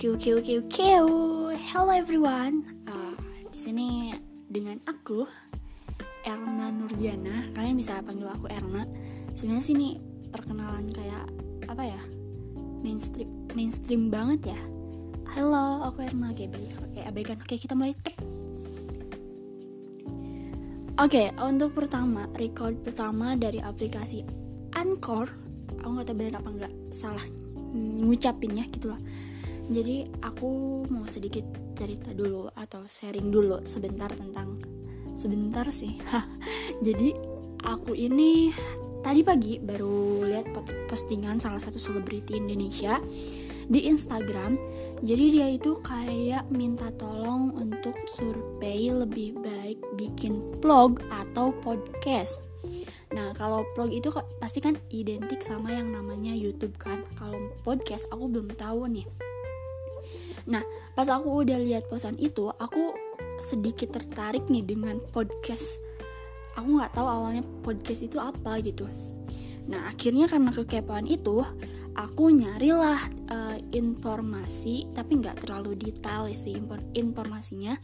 Oke oke oke oke. Hello everyone. Uh, di sini dengan aku Erna Nurdiana. Kalian bisa panggil aku Erna. Sebenarnya sini perkenalan kayak apa ya? Mainstream mainstream banget ya. Halo, aku Erna. Oke, baik. Oke, abaikan. Oke, kita mulai. Oke, untuk pertama, record pertama dari aplikasi Anchor. Aku nggak tahu benar apa nggak salah ngucapinnya gitu lah jadi aku mau sedikit cerita dulu atau sharing dulu sebentar tentang sebentar sih jadi aku ini tadi pagi baru lihat postingan salah satu selebriti Indonesia di Instagram jadi dia itu kayak minta tolong untuk survei lebih baik bikin vlog atau podcast Nah, kalau vlog itu pasti kan identik sama yang namanya YouTube kan. Kalau podcast aku belum tahu nih. Nah, pas aku udah lihat posan itu, aku sedikit tertarik nih dengan podcast. Aku nggak tahu awalnya podcast itu apa gitu. Nah, akhirnya karena kekepoan itu, aku nyarilah uh, informasi, tapi nggak terlalu detail sih informasinya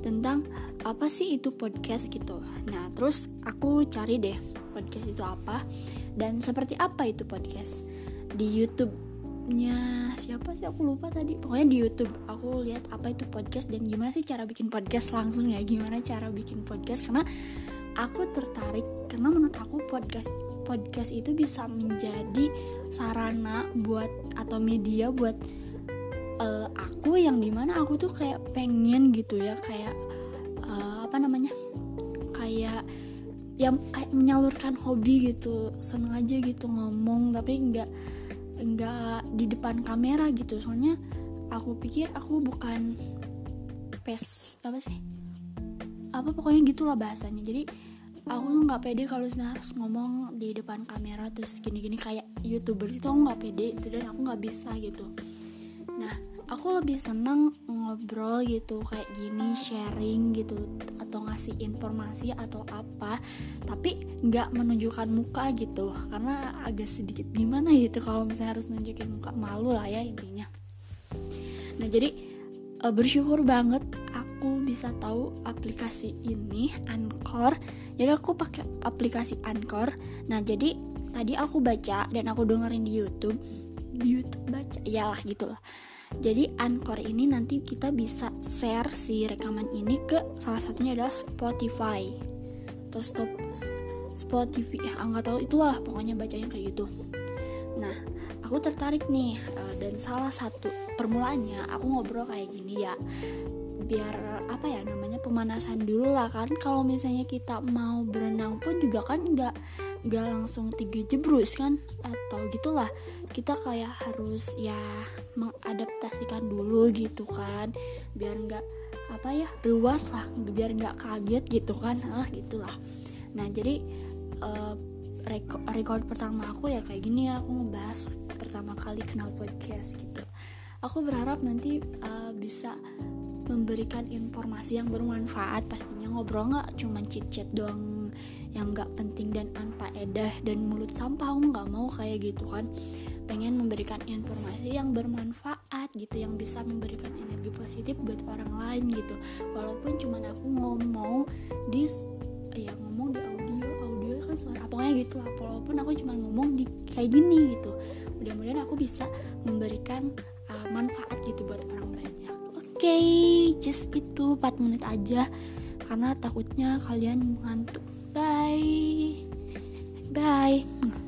tentang apa sih itu podcast gitu. Nah, terus aku cari deh podcast itu apa dan seperti apa itu podcast di YouTube nya siapa sih? Aku lupa tadi. Pokoknya di YouTube aku lihat apa itu podcast dan gimana sih cara bikin podcast langsung ya. Gimana cara bikin podcast? Karena aku tertarik. Karena menurut aku podcast podcast itu bisa menjadi sarana buat atau media buat uh, aku yang di mana aku tuh kayak pengen gitu ya. Kayak uh, apa namanya? Kayak yang kayak menyalurkan hobi gitu. Seneng aja gitu ngomong tapi nggak enggak di depan kamera gitu. Soalnya aku pikir aku bukan pes apa sih? Apa pokoknya gitulah bahasanya. Jadi aku tuh nggak pede kalau harus ngomong di depan kamera terus gini-gini kayak youtuber itu aku nggak pede itu dan aku nggak bisa gitu. Nah aku lebih seneng ngobrol gitu kayak gini sharing gitu atau ngasih informasi atau apa tapi nggak menunjukkan muka gitu. Karena agak sedikit gimana gitu kalau misalnya harus nunjukin muka malu lah ya intinya. Nah jadi uh, bersyukur banget aku bisa tahu aplikasi ini Anchor. Jadi aku pakai aplikasi Anchor. Nah jadi tadi aku baca dan aku dengerin di YouTube di YouTube baca gitu lah jadi Anchor ini nanti kita bisa share si rekaman ini ke salah satunya adalah Spotify. Atau stop Spotify ya nggak tahu itulah pokoknya bacanya kayak gitu. Nah aku tertarik nih eh, dan salah satu permulaannya aku ngobrol kayak gini ya biar apa ya namanya pemanasan dulu lah kan. Kalau misalnya kita mau berenang pun juga kan nggak nggak langsung tiga jebrus kan? Atau gitulah. Kita kayak harus ya mengadaptasikan dulu gitu kan. Biar nggak apa ya luas lah. Biar nggak kaget gitu kan. Ah gitulah. Nah jadi uh, record, record pertama aku ya kayak gini ya. Aku ngebahas pertama kali kenal podcast gitu. Aku berharap nanti uh, bisa memberikan informasi yang bermanfaat. Pastinya ngobrol nggak cuma chit chat doang yang nggak penting dan anfaedah dan mulut sampah aku nggak mau kayak gitu kan. Pengen memberikan informasi yang bermanfaat gitu yang bisa memberikan energi positif buat orang lain gitu. Walaupun cuma aku ngomong di ya ngomong di audio audio kan suara pokoknya gitu lah. Walaupun aku cuma ngomong di kayak gini gitu. Mudah-mudahan aku bisa memberikan uh, manfaat gitu buat orang banyak. Okay, just itu 4 menit aja. Karena takutnya kalian ngantuk Bye. Bye.